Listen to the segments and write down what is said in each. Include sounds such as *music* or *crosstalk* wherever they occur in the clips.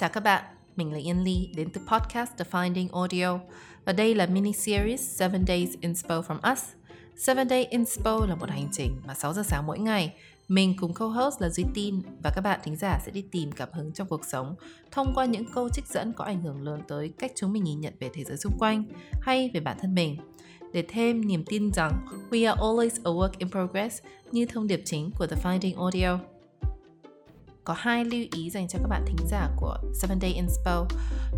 Chào các bạn, mình là Yên Ly đến từ podcast The Finding Audio. Và đây là mini series 7 Days Inspo from Us. 7 Day Inspo là một hành trình mà 6 giờ sáng mỗi ngày. Mình cùng co-host là Duy Tin và các bạn thính giả sẽ đi tìm cảm hứng trong cuộc sống thông qua những câu trích dẫn có ảnh hưởng lớn tới cách chúng mình nhìn nhận về thế giới xung quanh hay về bản thân mình. Để thêm niềm tin rằng we are always a work in progress như thông điệp chính của The Finding Audio có hai lưu ý dành cho các bạn thính giả của 7 Day Inspo.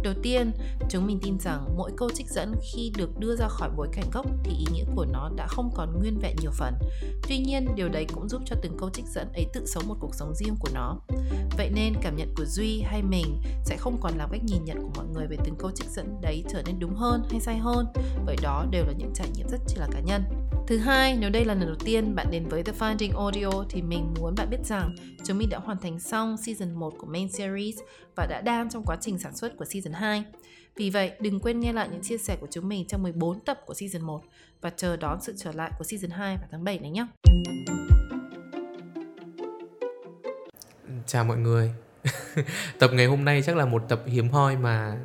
Đầu tiên, chúng mình tin rằng mỗi câu trích dẫn khi được đưa ra khỏi bối cảnh gốc thì ý nghĩa của nó đã không còn nguyên vẹn nhiều phần. Tuy nhiên, điều đấy cũng giúp cho từng câu trích dẫn ấy tự sống một cuộc sống riêng của nó. Vậy nên cảm nhận của Duy hay mình sẽ không còn làm cách nhìn nhận của mọi người về từng câu trích dẫn đấy trở nên đúng hơn hay sai hơn, bởi đó đều là những trải nghiệm rất chỉ là cá nhân. Thứ hai, nếu đây là lần đầu tiên bạn đến với The Finding Audio thì mình muốn bạn biết rằng chúng mình đã hoàn thành xong season 1 của main series và đã đang trong quá trình sản xuất của season 2. Vì vậy, đừng quên nghe lại những chia sẻ của chúng mình trong 14 tập của season 1 và chờ đón sự trở lại của season 2 vào tháng 7 này nhé. Chào mọi người *laughs* Tập ngày hôm nay chắc là một tập hiếm hoi mà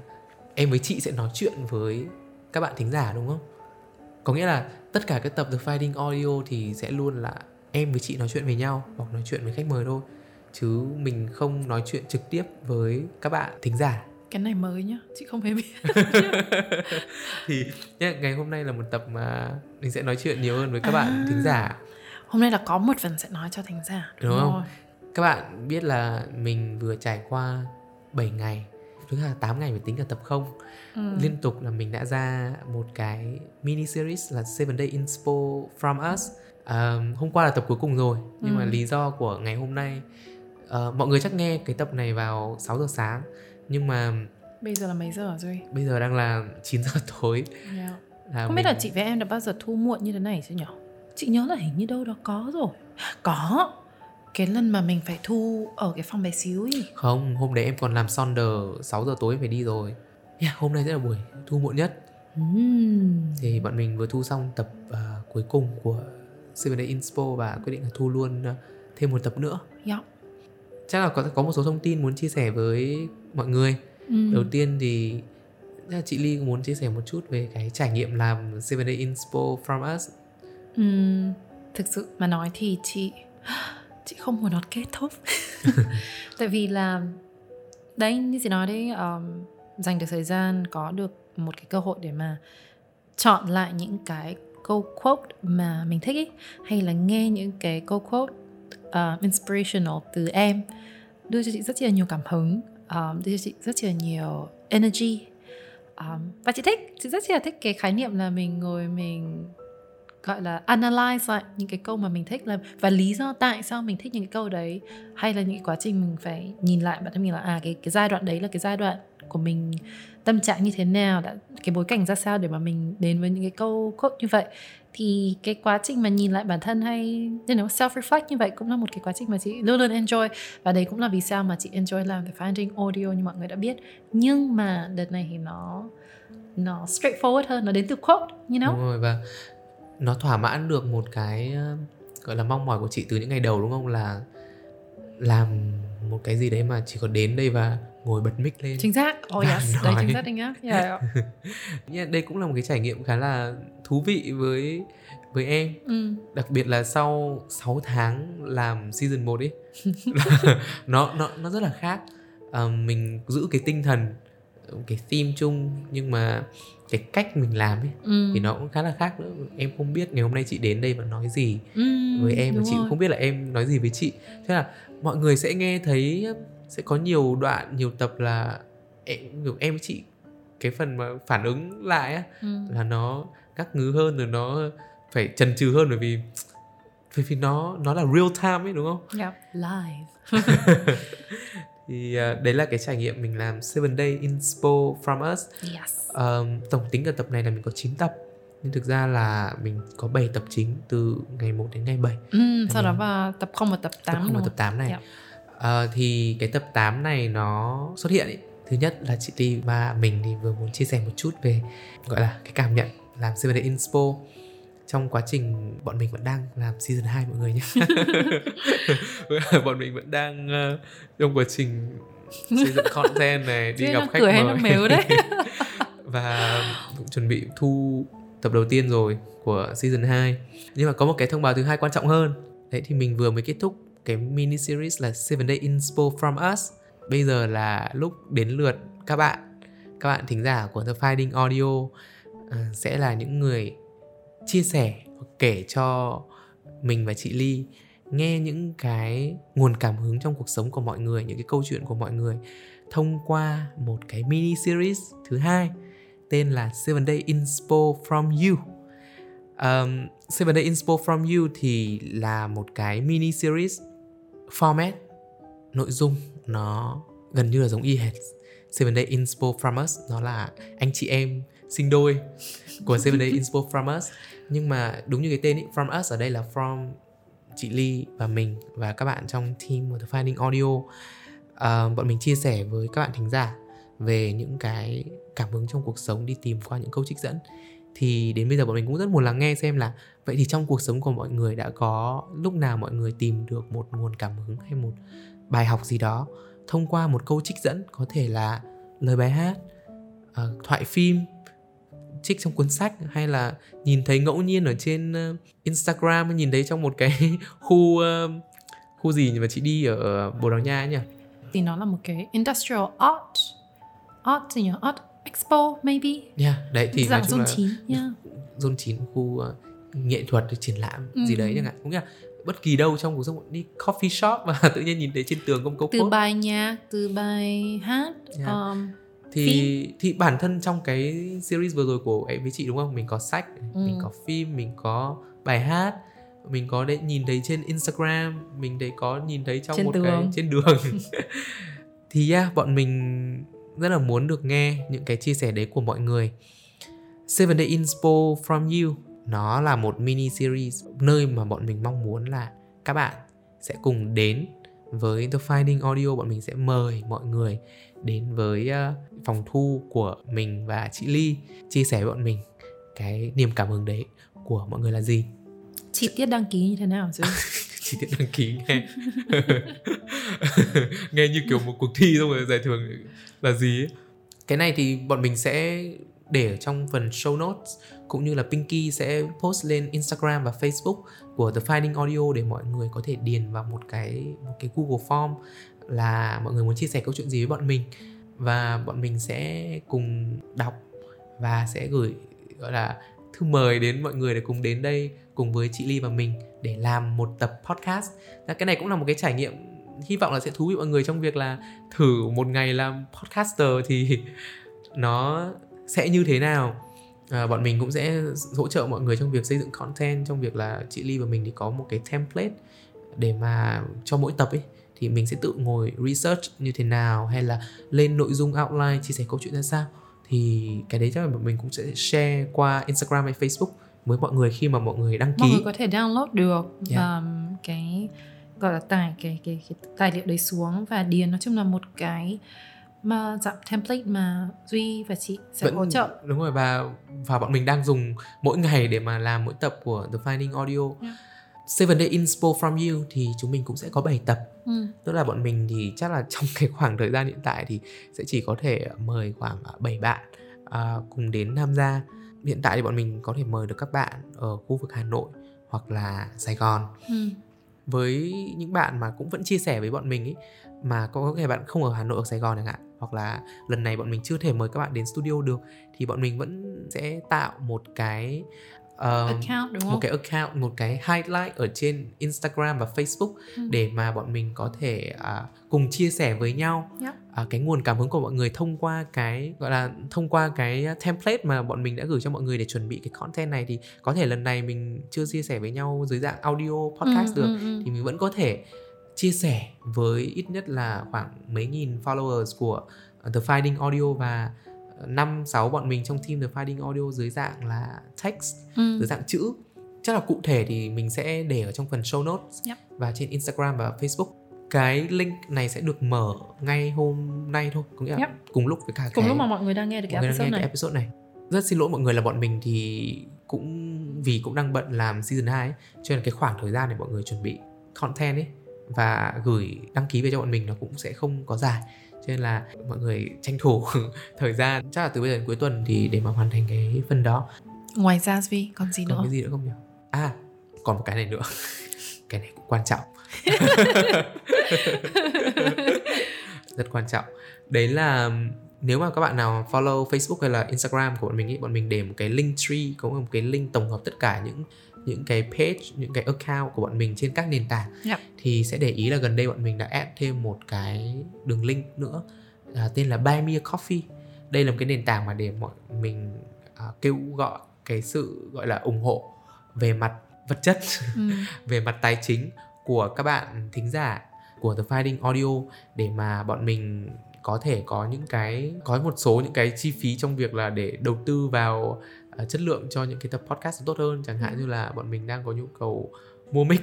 em với chị sẽ nói chuyện với các bạn thính giả đúng không? Có nghĩa là tất cả các tập The Fighting Audio thì sẽ luôn là em với chị nói chuyện với nhau hoặc nói chuyện với khách mời thôi. Chứ mình không nói chuyện trực tiếp với các bạn thính giả. Cái này mới nhá chị không hề biết. *laughs* Thì nhá, ngày hôm nay là một tập mà mình sẽ nói chuyện nhiều hơn với các à, bạn thính giả. Hôm nay là có một phần sẽ nói cho thính giả. Đúng, đúng không? rồi. các bạn biết là mình vừa trải qua 7 ngày thứ là 8 ngày phải tính cả tập không. Ừ. liên tục là mình đã ra một cái mini series là Seven Day Inspo from Us. Um, hôm qua là tập cuối cùng rồi nhưng ừ. mà lý do của ngày hôm nay uh, mọi người chắc nghe cái tập này vào 6 giờ sáng nhưng mà bây giờ là mấy giờ rồi? bây giờ đang là 9 giờ tối. Yeah. là không mình... biết là chị với em đã bao giờ thu muộn như thế này chưa nhỉ chị nhớ là hình như đâu đó có rồi. Có cái lần mà mình phải thu ở cái phòng bé xíu ấy không hôm đấy em còn làm sonder 6 giờ tối phải đi rồi. Yeah, hôm nay sẽ là buổi thu muộn nhất. Mm. thì bọn mình vừa thu xong tập uh, cuối cùng của Seven Day Inspo và quyết định là thu luôn uh, thêm một tập nữa. Yeah. chắc là có có một số thông tin muốn chia sẻ với mọi người. Mm. đầu tiên thì chị Ly muốn chia sẻ một chút về cái trải nghiệm làm Seven Day Inspo from us. Mm, thực sự mà nói thì chị chị không muốn nó kết thúc. *laughs* Tại vì là đấy như chị nói đấy um, dành được thời gian có được một cái cơ hội để mà chọn lại những cái câu quote mà mình thích ý, hay là nghe những cái câu quote uh, inspirational từ em đưa cho chị rất là nhiều cảm hứng um, đưa cho chị rất là nhiều energy. Um, và chị thích chị rất là thích cái khái niệm là mình ngồi mình gọi là analyze lại những cái câu mà mình thích là và lý do tại sao mình thích những cái câu đấy hay là những cái quá trình mình phải nhìn lại bản thân mình là à cái cái giai đoạn đấy là cái giai đoạn của mình tâm trạng như thế nào đã cái bối cảnh ra sao để mà mình đến với những cái câu quote như vậy. Thì cái quá trình mà nhìn lại bản thân hay you know, self reflect như vậy cũng là một cái quá trình mà chị luôn luôn enjoy. Và đấy cũng là vì sao mà chị enjoy làm the finding audio như mọi người đã biết. Nhưng mà đợt này thì nó nó straightforward hơn nó đến từ quote you know? Đúng rồi và nó thỏa mãn được một cái gọi là mong mỏi của chị từ những ngày đầu đúng không? Là làm một cái gì đấy mà chỉ có đến đây và ngồi bật mic lên. Chính xác. Oh yes nói. đấy chính xác xác yeah. yeah, *laughs* đây cũng là một cái trải nghiệm khá là thú vị với với em. Ừ. đặc biệt là sau 6 tháng làm season 1 ấy. *laughs* *laughs* Nó nó nó rất là khác. À, mình giữ cái tinh thần cái theme chung nhưng mà cái cách mình làm ấy ừ. thì nó cũng khá là khác nữa em không biết ngày hôm nay chị đến đây và nói gì ừ, với em và chị cũng không biết là em nói gì với chị thế là mọi người sẽ nghe thấy sẽ có nhiều đoạn nhiều tập là em em với chị cái phần mà phản ứng lại á ừ. là nó các ngứ hơn rồi nó phải chần chừ hơn bởi vì bởi vì nó nó là real time ấy đúng không? Yeah, live. *laughs* thì uh, đấy là cái trải nghiệm mình làm Seven Day Inspo from Us. Yes. Um, tổng tính cả tập này là mình có 9 tập nhưng thực ra là mình có 7 tập chính từ ngày 1 đến ngày 7 ừ, sau đó vào tập 0 và tập 8 tập 0 và tập 8 này yeah. uh, thì cái tập 8 này nó xuất hiện ý. thứ nhất là chị Ti và mình thì vừa muốn chia sẻ một chút về gọi là cái cảm nhận làm Seven Day Inspo trong quá trình bọn mình vẫn đang làm season 2 mọi người nhé. *laughs* Bọn mình vẫn đang uh, trong quá trình xây dựng content này đi Chứ gặp khách cười nó mếu đấy. *laughs* và cũng chuẩn bị thu tập đầu tiên rồi của season 2 nhưng mà có một cái thông báo thứ hai quan trọng hơn. Đấy thì mình vừa mới kết thúc cái mini series là Seven Day Inspo from Us. Bây giờ là lúc đến lượt các bạn. Các bạn thính giả của The Finding Audio uh, sẽ là những người chia sẻ kể cho mình và chị Ly nghe những cái nguồn cảm hứng trong cuộc sống của mọi người những cái câu chuyện của mọi người thông qua một cái mini series thứ hai tên là Seven Day Inspo from You. Um, Seven Day Inspo from You thì là một cái mini series format nội dung nó gần như là giống y hệt Seven Day Inspo from Us nó là anh chị em sinh đôi của Seven Day Inspo from Us. Nhưng mà đúng như cái tên ý, from us ở đây là from chị Ly và mình và các bạn trong team của The Finding Audio. Uh, bọn mình chia sẻ với các bạn thính giả về những cái cảm hứng trong cuộc sống đi tìm qua những câu trích dẫn. Thì đến bây giờ bọn mình cũng rất muốn lắng nghe xem là vậy thì trong cuộc sống của mọi người đã có lúc nào mọi người tìm được một nguồn cảm hứng hay một bài học gì đó thông qua một câu trích dẫn có thể là lời bài hát uh, thoại phim trích trong cuốn sách hay là nhìn thấy ngẫu nhiên ở trên uh, Instagram nhìn thấy trong một cái *laughs* khu uh, khu gì mà chị đi ở Bồ Đào Nha ấy nhỉ? Thì nó là một cái industrial art art gì nhỉ? Art expo maybe. Yeah, đấy thì dạng zone là 9 yeah. zone 9 khu uh, nghệ thuật triển lãm Ừ. gì đấy chẳng hạn cũng là bất kỳ đâu trong cuộc sống đi coffee shop *laughs* và tự nhiên nhìn thấy trên tường có một câu Từ bài nhạc, từ bài hát, Yeah. um, thì thì bản thân trong cái series vừa rồi của em với chị đúng không mình có sách Ừ. mình có phim mình có bài hát mình có đấy nhìn thấy trên Instagram mình đấy có nhìn thấy trong Trên một cái tường. trên đường *laughs* thì yeah, bọn mình rất là muốn được nghe những cái chia sẻ đấy của mọi người Seven Day Inspo from You nó là một mini series nơi mà bọn mình mong muốn là các bạn sẽ cùng đến với The Finding Audio bọn mình sẽ mời mọi người đến với uh, phòng thu của mình và chị Ly chia sẻ với bọn mình cái niềm cảm hứng đấy của mọi người là gì chi tiết đăng ký như thế nào chứ? *laughs* chi tiết đăng ký nghe *laughs* nghe như kiểu một cuộc thi xong rồi giải thưởng là gì ấy. cái này thì bọn mình sẽ để ở trong phần show notes, cũng như là Pinky sẽ post lên Instagram và Facebook của The Finding Audio để mọi người có thể điền vào một cái một cái Google Form là mọi người muốn chia sẻ câu chuyện gì với bọn mình và bọn mình sẽ cùng đọc và sẽ gửi, gọi là, thư mời đến mọi người để cùng đến đây cùng với chị Ly và mình để làm một tập podcast. Và cái này cũng là một cái trải nghiệm, hy vọng là sẽ thú vị mọi người trong việc là thử một ngày làm podcaster thì *laughs* nó sẽ như thế nào. À, bọn mình cũng sẽ hỗ trợ mọi người trong việc xây dựng content trong việc là chị Ly và mình thì có một cái template để mà cho mỗi tập ấy thì mình sẽ tự ngồi research như thế nào hay là lên nội dung outline chia sẻ câu chuyện ra sao thì cái đấy chắc là bọn mình cũng sẽ share qua Instagram hay Facebook với mọi người khi mà mọi người đăng Mọi ký người có thể download được Yeah. um, cái gọi là tải cái, cái cái tài liệu đấy xuống và điền nói chung là một cái mà dạng template mà Duy và chị sẽ hỗ trợ. đúng rồi và và bọn mình đang dùng mỗi ngày để mà làm mỗi tập của The Finding Audio Yeah. Seven Day Inspo from You thì chúng mình cũng sẽ có 7 tập Ừ. tức là bọn mình thì chắc là trong cái khoảng thời gian hiện tại thì sẽ chỉ có thể mời khoảng 7 bạn à, cùng đến tham gia hiện tại thì bọn mình có thể mời được các bạn ở khu vực Hà Nội hoặc là Sài Gòn Ừ với những bạn mà cũng vẫn chia sẻ với bọn mình ấy mà có thể bạn không ở Hà Nội ở Sài Gòn chẳng hạn, hoặc là lần này bọn mình chưa thể mời các bạn đến studio được, thì bọn mình vẫn sẽ tạo một cái um, Account đúng một không? cái account một cái highlight ở trên Instagram và Facebook Ừ. để mà bọn mình có thể à, cùng chia sẻ với nhau Yep. à, cái nguồn cảm hứng của mọi người thông qua cái gọi là thông qua cái template mà bọn mình đã gửi cho mọi người để chuẩn bị cái content này thì có thể lần này mình chưa chia sẻ với nhau dưới dạng audio podcast Ừ, được ừ, ừ. thì mình vẫn có thể chia sẻ với ít nhất là khoảng mấy nghìn followers của uh, The Finding Audio và uh, năm sáu bọn mình trong team The Finding Audio dưới dạng là text Ừ. dưới dạng chữ chắc là cụ thể thì mình sẽ để ở trong phần show notes Yep. và trên Instagram và Facebook cái link này sẽ được mở ngay hôm nay thôi có nghĩa là Yep. cùng lúc với cả Cùng cái lúc mà mọi người đang nghe được cái đang episode nghe này. cái episode này rất xin lỗi mọi người là bọn mình thì cũng vì cũng đang bận làm season 2 ấy, cho nên cái khoảng thời gian để mọi người chuẩn bị content ấy và gửi đăng ký về cho bọn mình nó cũng sẽ không có dài cho nên là mọi người tranh thủ *laughs* thời gian. Chắc là từ bây giờ đến cuối tuần thì để mà hoàn thành cái phần đó. Ngoài ra Vi còn gì còn nữa? cái gì nữa không nhỉ? À còn một cái này nữa. *laughs* Cái này cũng quan trọng. *laughs* Rất quan trọng. Đấy là nếu mà các bạn nào follow Facebook hay là Instagram của bọn mình ý, bọn mình để một cái link tree có một cái link tổng hợp tất cả những những cái page, những cái account của bọn mình trên các nền tảng Yep. thì sẽ để ý là gần đây bọn mình đã add thêm một cái đường link nữa à, tên là Buy Me a Coffee. Đây là một cái nền tảng mà để mọi mình à, kêu gọi cái sự gọi là ủng hộ về mặt vật chất ừ. *laughs* về mặt tài chính của các bạn thính giả của The Finding Audio để mà bọn mình có thể có những cái có một số những cái chi phí trong việc là để đầu tư vào uh, chất lượng cho những cái tập podcast tốt hơn. Chẳng hạn như là bọn mình đang có nhu cầu mua mic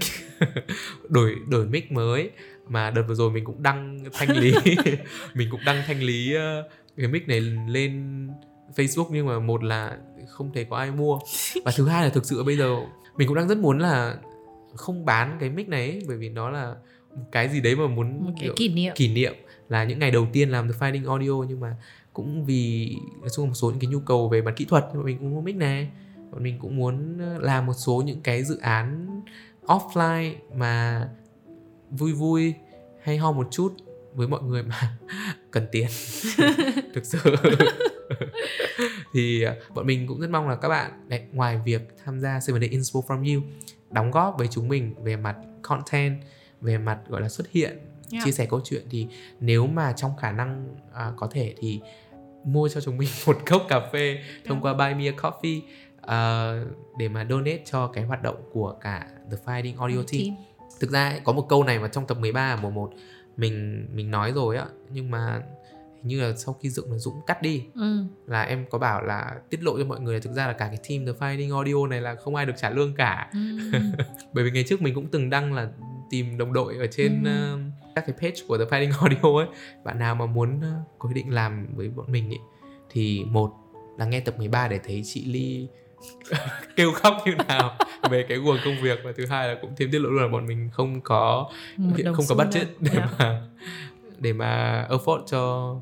*laughs* đổi đổi mic mới. Mà đợt vừa rồi mình cũng đăng thanh lý *laughs* mình cũng đăng thanh lý uh, cái mic này lên Facebook nhưng mà một là không thể có ai mua. Và thứ hai là thực sự bây giờ mình cũng đang rất muốn là không bán cái mic này ấy, bởi vì nó là một cái gì đấy mà muốn một cái kỷ niệm. kỷ niệm là những ngày đầu tiên làm The Finding Audio. Nhưng mà cũng vì nói chung một số những cái nhu cầu về mặt kỹ thuật bọn mình cũng mua mic này. Bọn mình cũng muốn làm một số những cái dự án offline mà vui vui hay ho một chút với mọi người mà *laughs* cần tiền. *laughs* Thực sự. *laughs* Thì à, bọn mình cũng rất mong là các bạn đấy, ngoài việc tham gia Seven Day Inspo from You đóng góp với chúng mình về mặt content về mặt gọi là xuất hiện Yeah. chia sẻ câu chuyện thì nếu mà trong khả năng à, có thể thì mua cho chúng mình *laughs* một cốc cà phê thông qua Buy Me a Coffee à, để mà donate cho cái hoạt động của cả The Finding Audio Team Team. thực ra có một câu này mà trong tập 13 ở mùa 1 mình mình nói rồi á nhưng mà hình như là sau khi dựng là Dũng cắt đi ừ. là em có bảo là tiết lộ cho mọi người là thực ra là cả cái team The Finding Audio này là không ai được trả lương cả Ừ. *laughs* bởi vì ngày trước mình cũng từng đăng là tìm đồng đội ở trên Ừ. ờ, các cái page của The Fighting *laughs* Audio ấy bạn nào mà muốn ờ, có ý định làm với bọn mình ấy thì một là nghe tập 13 để thấy chị Ly *laughs* kêu khóc như nào *laughs* về cái guồng công việc và thứ hai là cũng thêm tiết lộ luôn là bọn mình không có đồng không có budget nào. để Yeah. mà để mà afford cho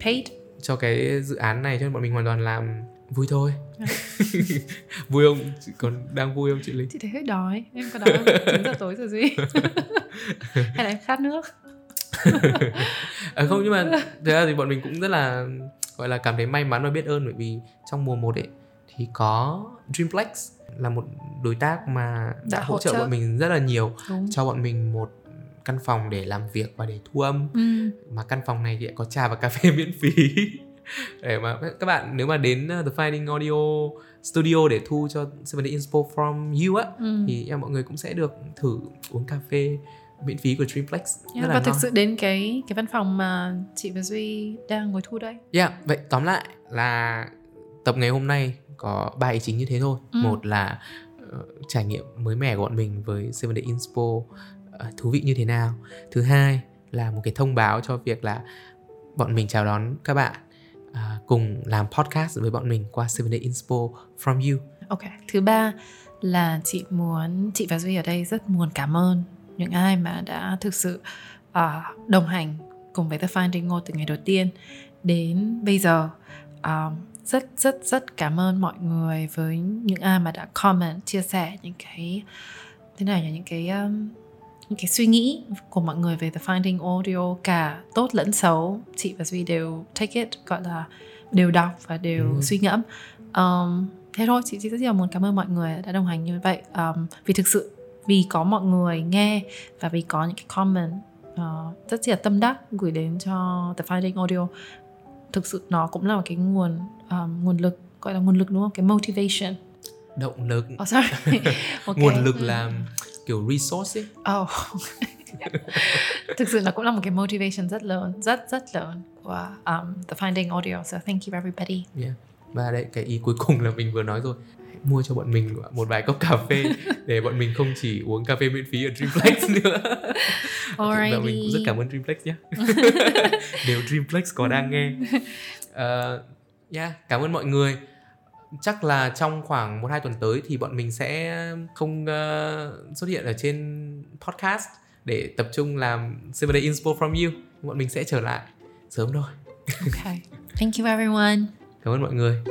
paid cho cái dự án này cho nên bọn mình hoàn toàn làm vui thôi. Dạ. *laughs* vui không? Chị còn đang vui không chị Linh? Chị thấy hơi đói em có đói không? 9 giờ tối rồi gì? *laughs* Hay là em khát nước? *laughs* À, không nhưng mà thực ra thì bọn mình cũng rất là gọi là cảm thấy may mắn và biết ơn bởi vì trong mùa 1 ấy thì có Dreamplex là một đối tác mà đã, Đã hỗ trợ. bọn mình rất là nhiều đúng. cho bọn mình một căn phòng để làm việc và để thu âm. Ừ. mà căn phòng này thì lại có trà và cà phê miễn phí để mà các bạn nếu mà đến uh, The Finding Audio Studio để thu cho Seven Day Inspo from You á Ừ. thì em mọi người cũng sẽ được thử uống cà phê miễn phí của Dreamplex Yeah, là và thực ngon. sự đến cái cái văn phòng mà chị và Duy đang ngồi thu đây Yeah, vậy tóm lại là tập ngày hôm nay có ba ý chính như thế thôi. Ừ. Một là ờ, trải nghiệm mới mẻ của bọn mình với Seven Day Inspo ờ, thú vị như thế nào. Thứ hai là một cái thông báo cho việc là bọn mình chào đón các bạn cùng làm podcast với bọn mình qua Seven Day Inspo from you. Ok, thứ ba là chị muốn chị và Duy ở đây rất muốn cảm ơn những ai mà đã thực sự uh, đồng hành cùng với The Finding Ngô từ ngày đầu tiên đến bây giờ. Um, rất rất rất cảm ơn mọi người với những ai mà đã comment chia sẻ những cái thế này là những cái um, những cái suy nghĩ của mọi người về The Finding Audio cả tốt lẫn xấu chị và Duy đều take it gọi là đều đọc và đều rồi. suy ngẫm um, thế thôi chị, chị rất là muốn cảm ơn mọi người đã đồng hành như vậy um, vì thực sự vì có mọi người nghe và vì có những cái comment uh, rất là tâm đắc gửi đến cho The Finding Audio thực sự nó cũng là một cái nguồn um, nguồn lực gọi là nguồn lực đúng không cái motivation Động lực, oh sorry *laughs* một nguồn lực ừ. là kiểu resource ấy. Oh. *laughs* Thực sự nó cũng là một cái motivation rất lớn, rất rất lớn của um, The Finding Audio. So thank you everybody. Yeah. Và đấy cái ý cuối cùng là mình vừa nói rồi. Mua cho bọn mình một vài cốc cà phê để bọn mình không chỉ uống cà phê miễn phí ở Dreamplex *laughs* nữa. Và mình cũng rất cảm ơn Dreamplex nhé *laughs* nếu Dreamplex có đang nghe. Uh, *laughs* yeah, cảm ơn mọi người. Chắc là trong khoảng một hai tuần tới thì bọn mình sẽ không uh, xuất hiện ở trên podcast để tập trung làm Seven Day Inspo from You. Bọn mình sẽ trở lại sớm thôi. Okay thank you everyone. Cảm ơn mọi người